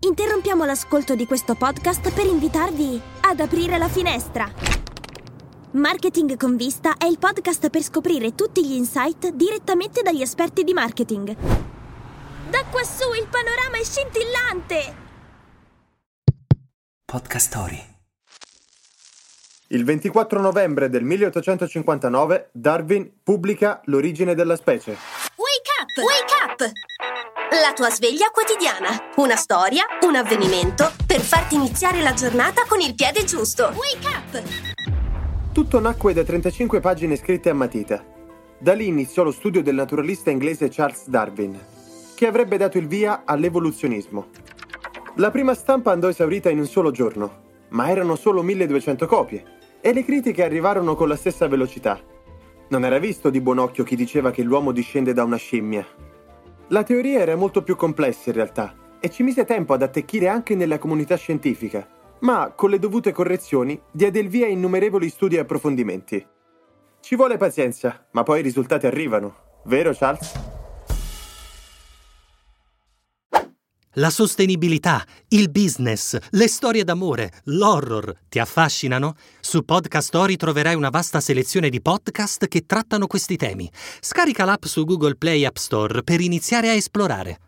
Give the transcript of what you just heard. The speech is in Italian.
Interrompiamo l'ascolto di questo podcast per invitarvi ad aprire la finestra. Marketing con vista è il podcast per scoprire tutti gli insight direttamente dagli esperti di marketing. Da quassù il panorama è scintillante! Podcast Story. Il 24 novembre del 1859 Darwin pubblica L'origine della specie. Wake up! Wake up! La tua sveglia quotidiana. Una storia, un avvenimento per farti iniziare la giornata con il piede giusto. Wake up! Tutto nacque da 35 pagine scritte a matita. Da lì iniziò lo studio del naturalista inglese Charles Darwin, che avrebbe dato il via all'evoluzionismo. La prima stampa andò esaurita in un solo giorno, ma erano solo 1200 copie e le critiche arrivarono con la stessa velocità. Non era visto di buon occhio chi diceva che l'uomo discende da una scimmia. La teoria era molto più complessa in realtà e ci mise tempo ad attecchire anche nella comunità scientifica, ma con le dovute correzioni diede il via a innumerevoli studi e approfondimenti. Ci vuole pazienza, ma poi i risultati arrivano, vero Charles? La sostenibilità, il business, le storie d'amore, l'horror ti affascinano? Su Podcast Story troverai una vasta selezione di podcast che trattano questi temi. Scarica l'app su Google Play App Store per iniziare a esplorare.